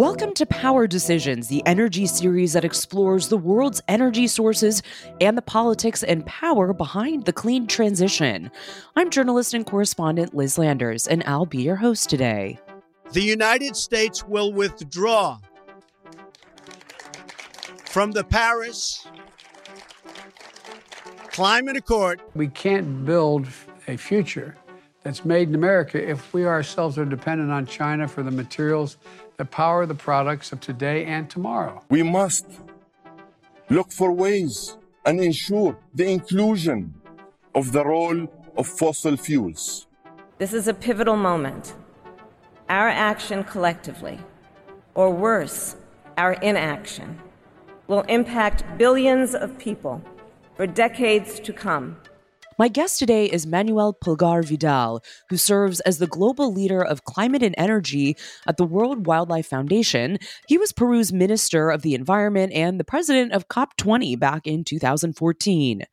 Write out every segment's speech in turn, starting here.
Welcome to Power Decisions, the energy series that explores the world's energy sources and the politics and power behind the clean transition. I'm journalist and correspondent Liz Landers, and I'll be your host today. The United States will withdraw from the Paris Climate Accord. We can't build a future that's made in America if we ourselves are dependent on China for the materials that power the products of today and tomorrow. We must look for ways and ensure the inclusion of the role of fossil fuels. This is a pivotal moment. Our action collectively, or worse, our inaction, will impact billions of people for decades to come. My guest today is Manuel Pulgar Vidal, who serves as the global leader of climate and energy at the World Wildlife Foundation. He was Peru's Minister of the Environment and the president of COP20 back in 2014.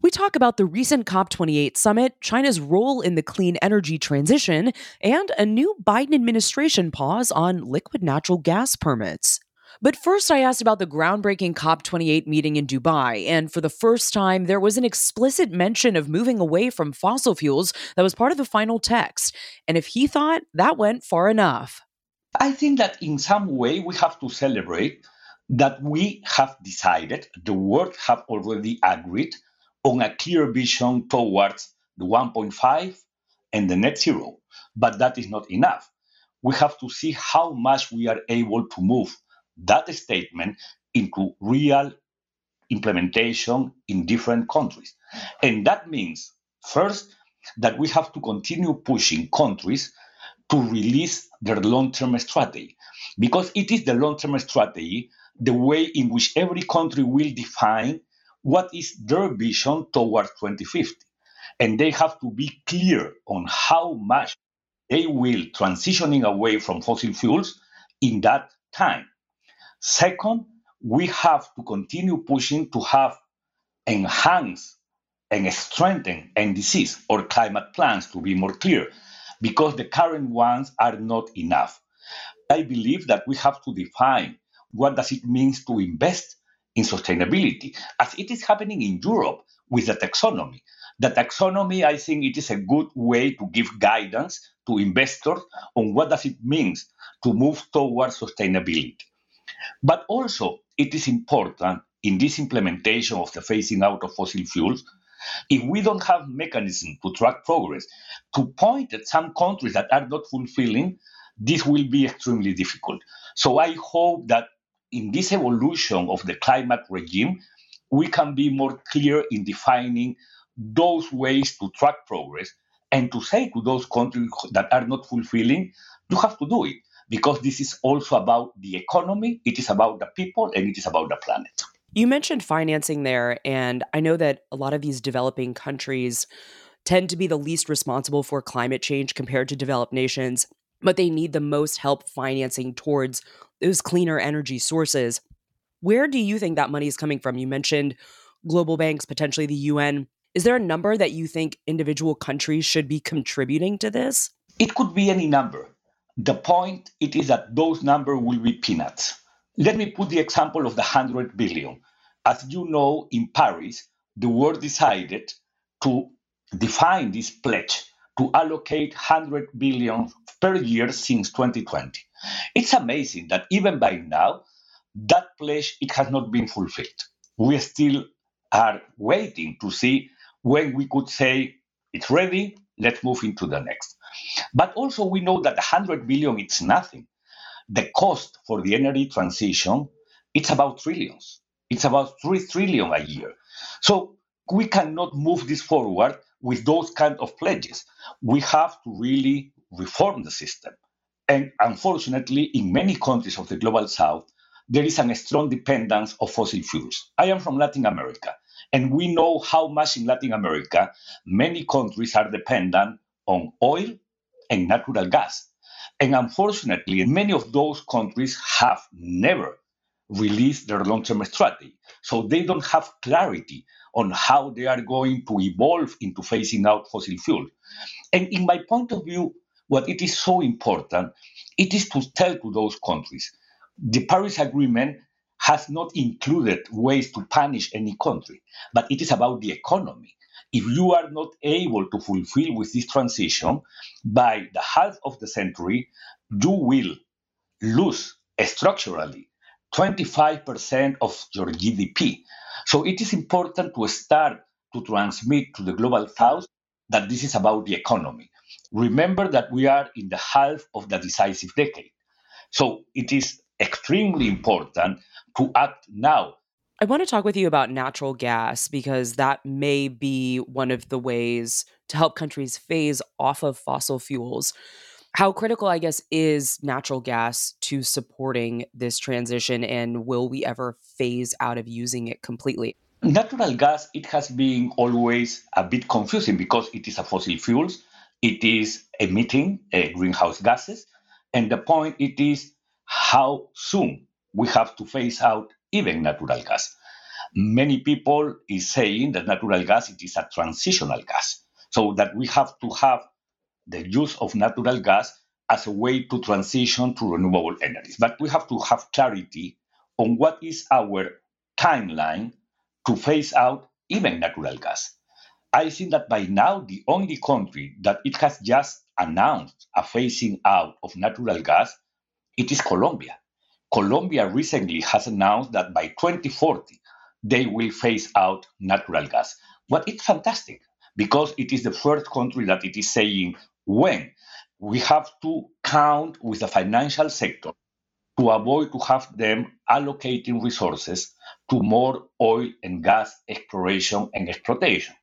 We talk about the recent COP28 summit, China's role in the clean energy transition, and a new Biden administration pause on liquid natural gas permits. But first, I asked about the groundbreaking COP28 meeting in Dubai. And for the first time, there was an explicit mention of moving away from fossil fuels that was part of the final text. And if he thought that went far enough. I think that in some way we have to celebrate that we have decided, the world have already agreed on a clear vision towards the 1.5 and the net zero. But that is not enough. We have to see how much we are able to move that statement into real implementation in different countries. And that means, first, that we have to continue pushing countries to release their long term strategy, because it is the long term strategy, the way in which every country will define what is their vision towards 2050. And they have to be clear on how much they will transitioning away from fossil fuels in that time. Second, we have to continue pushing to have enhanced and strengthened NDCs or climate plans to be more clear, because the current ones are not enough. I believe that we have to define what does it mean to invest in sustainability, as it is happening in Europe with the taxonomy. The taxonomy, I think it is a good way to give guidance to investors on what does it mean to move towards sustainability. But also, it is important in this implementation of the phasing out of fossil fuels, if we don't have mechanism to track progress, to point at some countries that are not fulfilling, this will be extremely difficult. So I hope that in this evolution of the climate regime, we can be more clear in defining those ways to track progress and to say to those countries that are not fulfilling, you have to do it because this is also about the economy, it is about the people, and it is about the planet. You mentioned financing there, and I know that a lot of these developing countries tend to be the least responsible for climate change compared to developed nations, but they need the most help financing towards those cleaner energy sources. Where do you think that money is coming from? You mentioned global banks, potentially the UN. Is there a number that you think individual countries should be contributing to this? It could be any number. The point it is that those numbers will be peanuts. Let me put the example of the 100 billion. As you know, in Paris, the world decided to define this pledge to allocate 100 billion per year since 2020. It's amazing that even by now, that pledge it has not been fulfilled. We still are waiting to see when we could say it's ready, let's move into the next. But also we know that 100 billion it's nothing. The cost for the energy transition it's about trillions. It's about 3 trillion a year. So we cannot move this forward with those kind of pledges. We have to really reform the system. And unfortunately, in many countries of the global south, there is a strong dependence of fossil fuels. I am from Latin America, and we know how much in Latin America many countries are dependent on oil and natural gas. And unfortunately, many of those countries have never released their long term strategy. So they don't have clarity on how they are going to evolve into phasing out fossil fuel. And in my point of view, what it is so important it is to tell to those countries the Paris Agreement has not included ways to punish any country, but it is about the economy. If you are not able to fulfill with this transition, by the half of the century, you will lose structurally 25% of your GDP. So it is important to start to transmit to the global south that this is about the economy. Remember that we are in the half of the decisive decade. So it is extremely important to act now. I want to talk with you about natural gas because that may be one of the ways to help countries phase off of fossil fuels. How critical, I guess, is natural gas to supporting this transition, and will we ever phase out of using it completely? Natural gas, it has been always a bit confusing because it is a fossil fuel, it is emitting uh, greenhouse gases, and the point it is how soon we have to phase out even natural gas. Many people is saying that natural gas it is a transitional gas, so that we have to have the use of natural gas as a way to transition to renewable energies. But we have to have clarity on what is our timeline to phase out even natural gas. I think that by now, the only country that it has just announced a phasing out of natural gas, it is Colombia. Colombia recently has announced that by 2040, they will phase out natural gas. But it's fantastic because it is the first country that it is saying when we have to count with the financial sector to avoid to have them allocating resources to more oil and gas exploration and exploitation.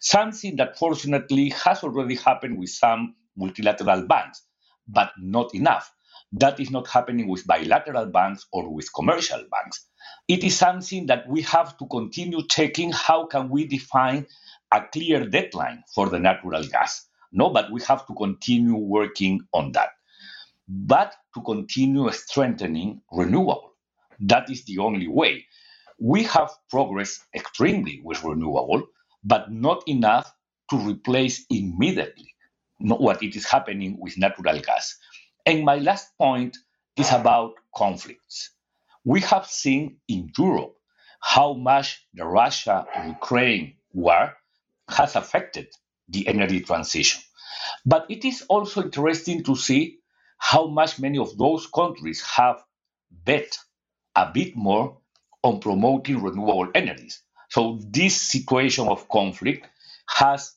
Something that fortunately has already happened with some multilateral banks, but not enough. That is not happening with bilateral banks or with commercial banks. It is something that we have to continue checking how can we define a clear deadline for the natural gas no, but we have to continue working on that. But to continue strengthening renewable. That is the only way. We have progressed extremely with renewable, but not enough to replace immediately what it is happening with natural gas. And my last point is about conflicts. We have seen in Europe how much the Russia Ukraine war has affected the energy transition. But it is also interesting to see how much many of those countries have bet a bit more on promoting renewable energies. So this situation of conflict has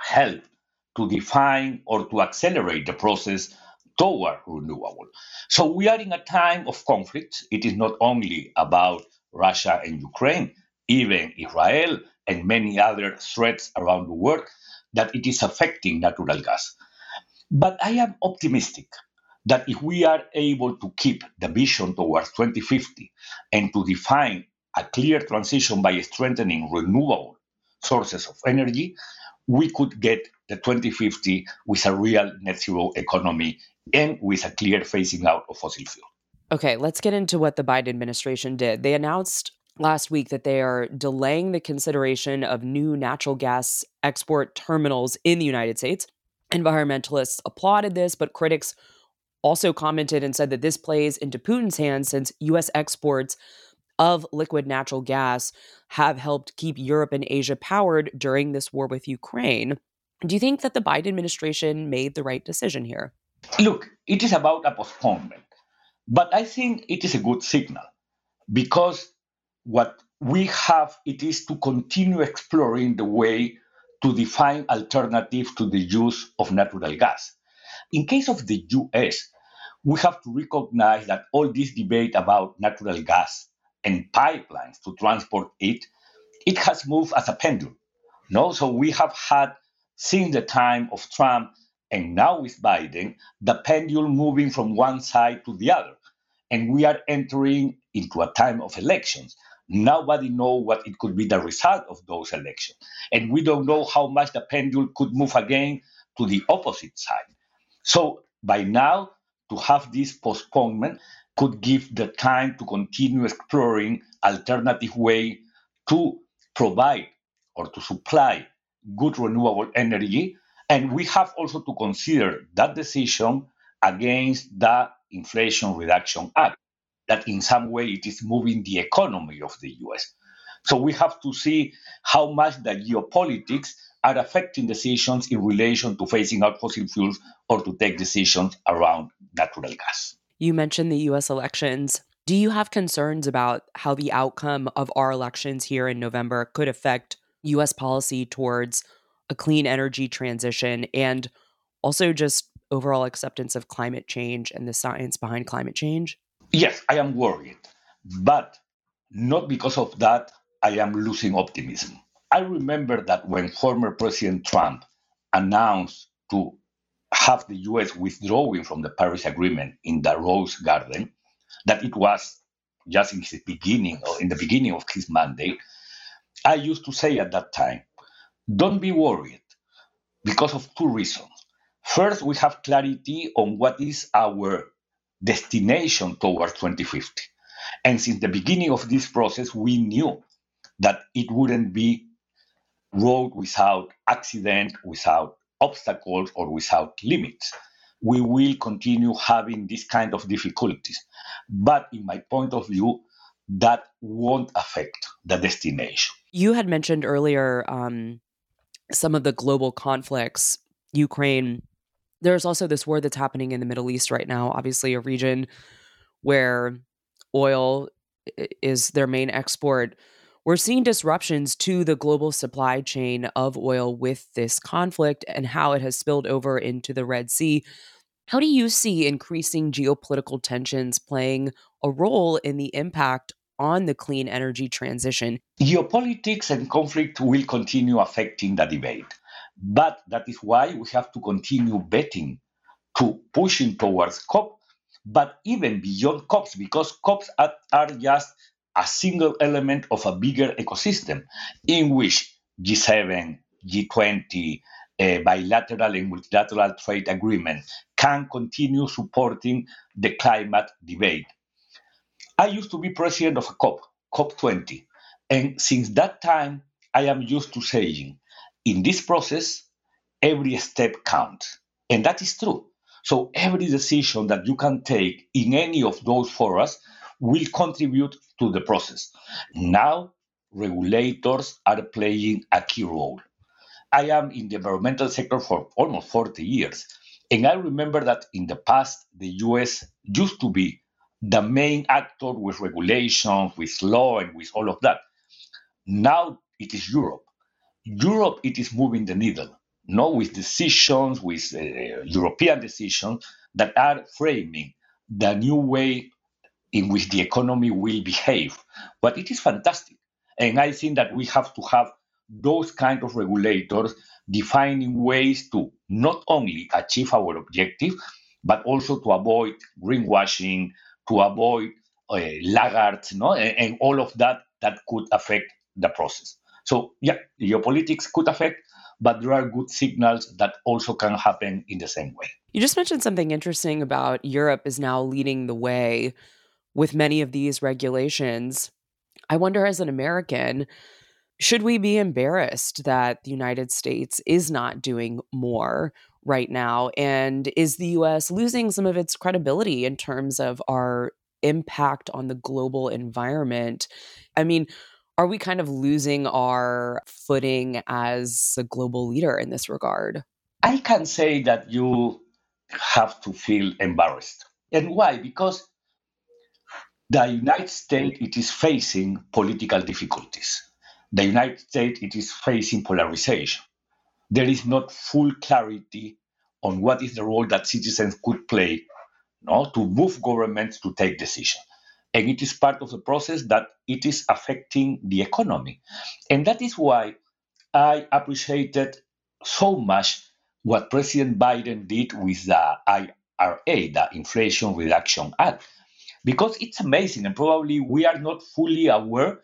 helped to define or to accelerate the process toward renewable. So we are in a time of conflict. It is not only about Russia and Ukraine, even Israel and many other threats around the world that it is affecting natural gas. But I am optimistic that if we are able to keep the vision towards 2050 and to define a clear transition by strengthening renewable sources of energy, we could get the 2050 with a real net zero economy and with a clear phasing out of fossil fuel. Okay, let's get into what the Biden administration did. They announced last week that they are delaying the consideration of new natural gas export terminals in the United States. Environmentalists applauded this, but critics also commented and said that this plays into Putin's hands since US exports of liquid natural gas have helped keep Europe and Asia powered during this war with Ukraine. Do you think that the Biden administration made the right decision here? Look, it is about a postponement, but I think it is a good signal because what we have it is to continue exploring the way to define alternatives to the use of natural gas. In case of the US, we have to recognize that all this debate about natural gas and pipelines to transport it, it has moved as a pendulum. No, so we have had since the time of Trump and now with Biden, the pendulum moving from one side to the other. And we are entering into a time of elections. Nobody knows what it could be the result of those elections. And we don't know how much the pendulum could move again to the opposite side. So by now, to have this postponement could give the time to continue exploring alternative way to provide or to supply good renewable energy. And we have also to consider that decision against the Inflation Reduction Act, that in some way it is moving the economy of the US. So we have to see how much the geopolitics are affecting decisions in relation to phasing out fossil fuels or to take decisions around natural gas. You mentioned the US elections. Do you have concerns about how the outcome of our elections here in November could affect US policy towards a clean energy transition and also just overall acceptance of climate change and the science behind climate change? Yes, I am worried, but not because of that I am losing optimism. I remember that when former President Trump announced to have the US withdrawing from the Paris Agreement in the Rose Garden, that it was just in his beginning or in the beginning of his mandate, I used to say at that time, don't be worried because of two reasons. First, we have clarity on what is our destination towards 2050. And since the beginning of this process, we knew that it wouldn't be road without accident, without obstacles, or without limits. We will continue having this kind of difficulties. But in my point of view, that won't affect the destination. You had mentioned earlier um, some of the global conflicts, Ukraine. There's also this war that's happening in the Middle East right now, obviously, a region where oil is their main export. We're seeing disruptions to the global supply chain of oil with this conflict and how it has spilled over into the Red Sea. How do you see increasing geopolitical tensions playing a role in the impact on the clean energy transition? Geopolitics and conflict will continue affecting the debate. But that is why we have to continue betting to pushing towards COP, but even beyond COPs, because COPs are, just a single element of a bigger ecosystem in which G7, G20, uh, bilateral and multilateral trade agreements can continue supporting the climate debate. I used to be president of a COP, COP20, and since that time, I am used to saying, in this process, every step counts. And that is true. So every decision that you can take in any of those forums will contribute to the process. Now, regulators are playing a key role. I am in the environmental sector for almost 40 years. And I remember that in the past, the US used to be the main actor with regulations, with law, and with all of that. Now it is Europe. Europe, it is moving the needle, not with decisions, with uh, European decisions that are framing the new way in which the economy will behave. But it is fantastic. And I think that we have to have those kind of regulators defining ways to not only achieve our objective, but also to avoid greenwashing, to avoid uh, laggards, no? And, and all of that that could affect the process. So, yeah, geopolitics could affect, but there are good signals that also can happen in the same way. You just mentioned something interesting about Europe is now leading the way with many of these regulations. I wonder, as an American, should we be embarrassed that the United States is not doing more right now? And is the US losing some of its credibility in terms of our impact on the global environment? I mean, are we kind of losing our footing as a global leader in this regard? I can say that you have to feel embarrassed. And why? Because the United States it is facing political difficulties. The United States it is facing polarization. There is not full clarity on what is the role that citizens could play no, to move governments to take decisions. And it is part of the process that it is affecting the economy. And that is why I appreciated so much what President Biden did with the IRA, the Inflation Reduction Act because it's amazing and probably we are not fully aware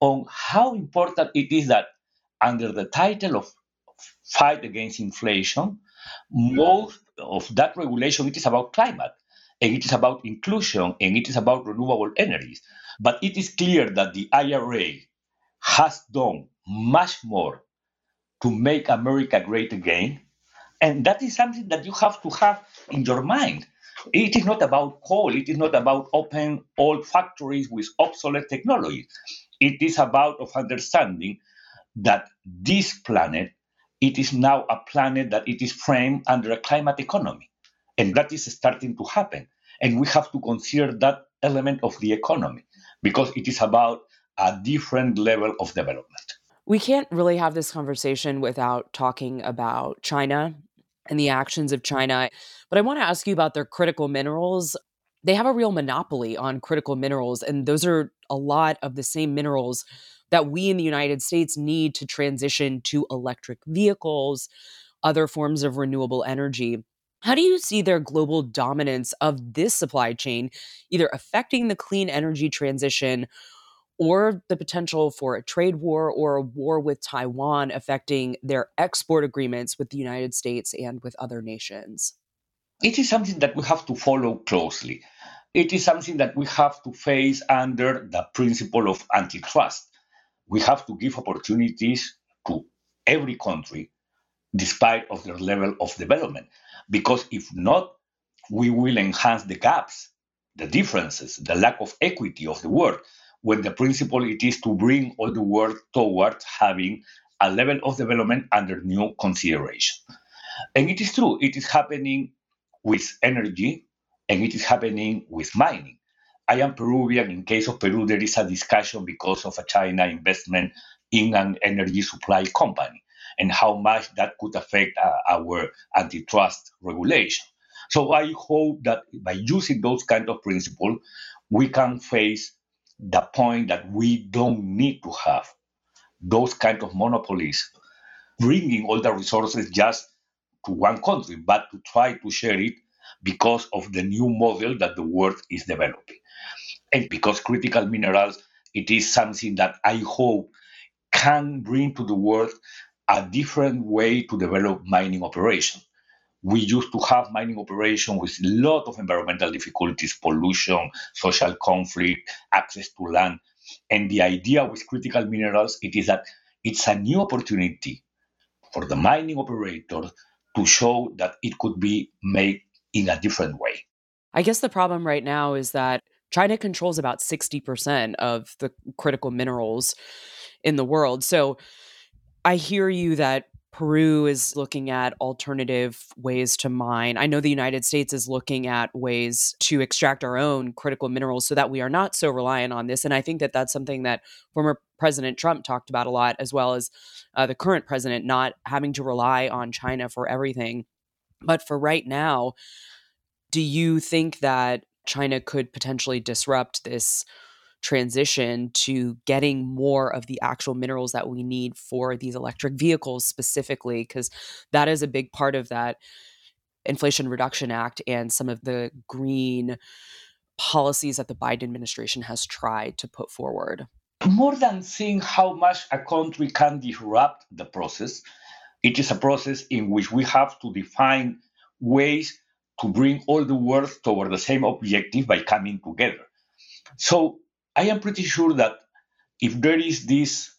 on how important it is that under the title of fight against inflation most of that regulation it is about climate and it is about inclusion and it is about renewable energies but it is clear that the ira has done much more to make america great again and that is something that you have to have in your mind It is not about coal. It is not about open old factories with obsolete technology. It is about of understanding that this planet, it is now a planet that it is framed under a climate economy. And that is starting to happen. And we have to consider that element of the economy because it is about a different level of development. We can't really have this conversation without talking about China and the actions of China. But I want to ask you about their critical minerals. They have a real monopoly on critical minerals, and those are a lot of the same minerals that we in the United States need to transition to electric vehicles, other forms of renewable energy. How do you see their global dominance of this supply chain either affecting the clean energy transition or the potential for a trade war or a war with Taiwan affecting their export agreements with the United States and with other nations? It is something that we have to follow closely. It is something that we have to face under the principle of antitrust. We have to give opportunities to every country despite of their level of development because if not we will enhance the gaps the differences the lack of equity of the world when the principle it is to bring all the world towards having a level of development under new consideration. And it is true, it is happening with energy and it is happening with mining. I am Peruvian. In case of Peru, there is a discussion because of a China investment in an energy supply company and how much that could affect uh, our antitrust regulation. So I hope that by using those kind of principles, we can face the point that we don't need to have those kind of monopolies bringing all the resources just to one country, but to try to share it because of the new model that the world is developing. And because critical minerals, it is something that I hope can bring to the world a different way to develop mining operations we used to have mining operation with a lot of environmental difficulties, pollution, social conflict, access to land. And the idea with critical minerals it is that it's a new opportunity for the mining operator to show that it could be made in a different way. I guess the problem right now is that China controls about 60% of the critical minerals in the world. So I hear you that Peru is looking at alternative ways to mine. I know the United States is looking at ways to extract our own critical minerals so that we are not so reliant on this. And I think that that's something that former President Trump talked about a lot, as well as uh, the current president, not having to rely on China for everything. But for right now, do you think that China could potentially disrupt this transition to getting more of the actual minerals that we need for these electric vehicles specifically? Because that is a big part of that inflation reduction act and some of the green policies that the biden administration has tried to put forward. More than seeing how much a country can disrupt the process it is a process in which we have to define ways to bring all the world toward the same objective by coming together so I am pretty sure that if there is this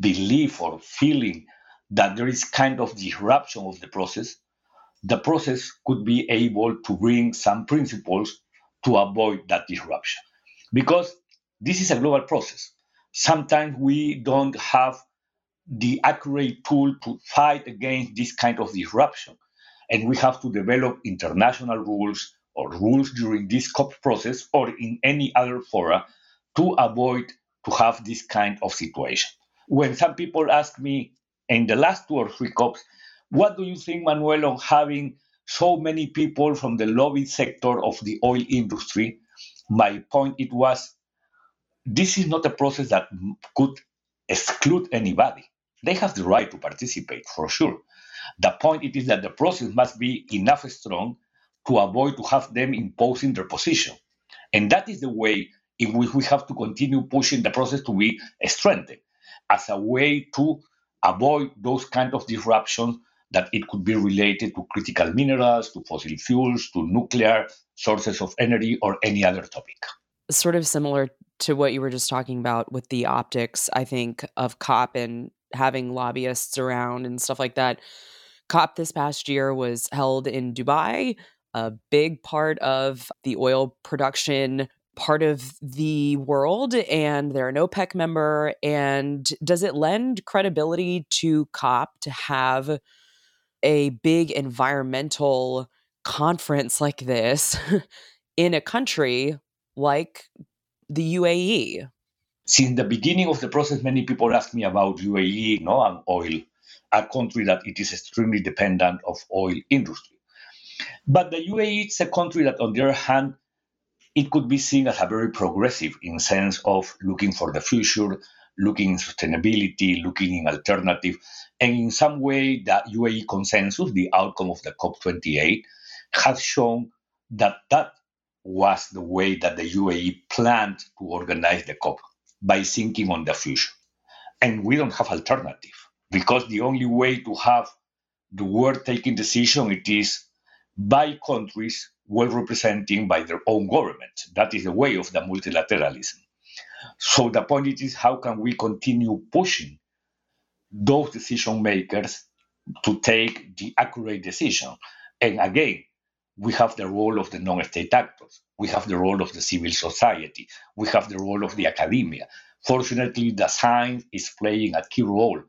belief or feeling that there is kind of disruption of the process, the process could be able to bring some principles to avoid that disruption. Because this is a global process. Sometimes we don't have the accurate tool to fight against this kind of disruption. And we have to develop international rules or rules during this COP process or in any other fora to avoid to have this kind of situation. When some people ask me in the last two or three COPs, what do you think, Manuel, on having so many people from the lobby sector of the oil industry? My point it was this is not a process that could exclude anybody. They have the right to participate for sure. The point it is that the process must be enough strong to avoid to have them imposing their position. And that is the way in which we have to continue pushing the process to be strengthened as a way to avoid those kind of disruptions that it could be related to critical minerals, to fossil fuels, to nuclear sources of energy, or any other topic. Sort of similar to what you were just talking about with the optics, I think, of COP and having lobbyists around and stuff like that. COP this past year was held in Dubai. a big part of the oil production part of the world and they're an OPEC member. And does it lend credibility to COP to have a big environmental conference like this in a country like the UAE? Since the beginning of the process, many people ask me about UAE no, and oil, a country that it is extremely dependent of oil industry. But the UAE is a country that, on the other hand, it could be seen as a very progressive in sense of looking for the future, looking in sustainability, looking in alternative, and in some way the UAE consensus, the outcome of the COP28, has shown that that was the way that the UAE planned to organize the COP by thinking on the future. And we don't have alternative because the only way to have the world taking decision it is by countries well represented by their own government. That is the way of the multilateralism. So the point is how can we continue pushing those decision makers to take the accurate decision? And again, we have the role of the non-state actors. We have the role of the civil society. We have the role of the academia. Fortunately, the science is playing a key role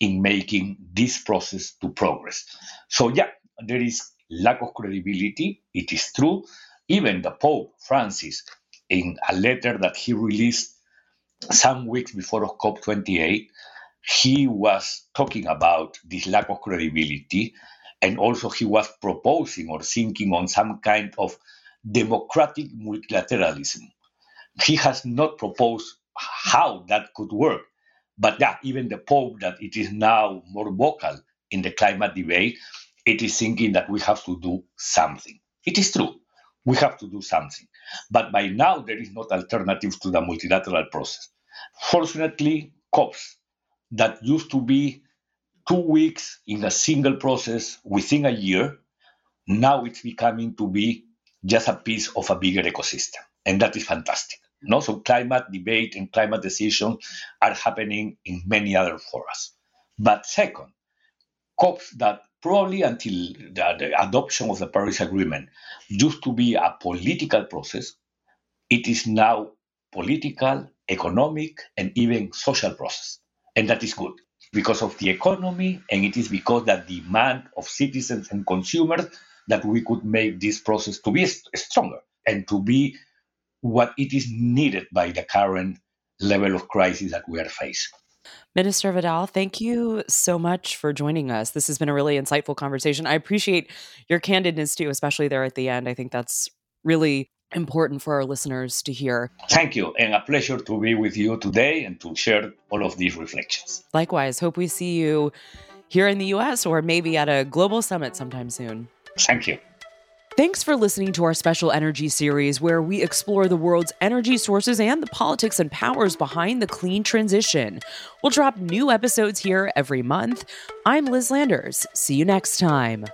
in making this process to progress. So yeah, there is lack of credibility. It is true. Even the Pope Francis, in a letter that he released some weeks before COP28, he was talking about this lack of credibility, and also he was proposing or thinking on some kind of democratic multilateralism. He has not proposed how that could work, but that even the Pope, that it is now more vocal in the climate debate, it is thinking that we have to do something. It is true. We have to do something. But by now, there is not alternative to the multilateral process. Fortunately, COPs that used to be two weeks in a single process within a year, now it's becoming to be just a piece of a bigger ecosystem. And that is fantastic. No, so climate debate and climate decisions are happening in many other forums. But second, COPs that probably until the, the, adoption of the Paris Agreement used to be a political process, it is now political, economic, and even social process. And that is good because of the economy, and it is because the demand of citizens and consumers that we could make this process to be stronger and to be what it is needed by the current level of crisis that we are facing. Minister Vidal, thank you so much for joining us. This has been a really insightful conversation. I appreciate your candidness too, especially there at the end. I think that's really important for our listeners to hear. Thank you, and a pleasure to be with you today and to share all of these reflections. Likewise, hope we see you here in the US or maybe at a global summit sometime soon. Thank you. Thanks for listening to our special energy series where we explore the world's energy sources and the politics and powers behind the clean transition. We'll drop new episodes here every month. I'm Liz Landers. See you next time.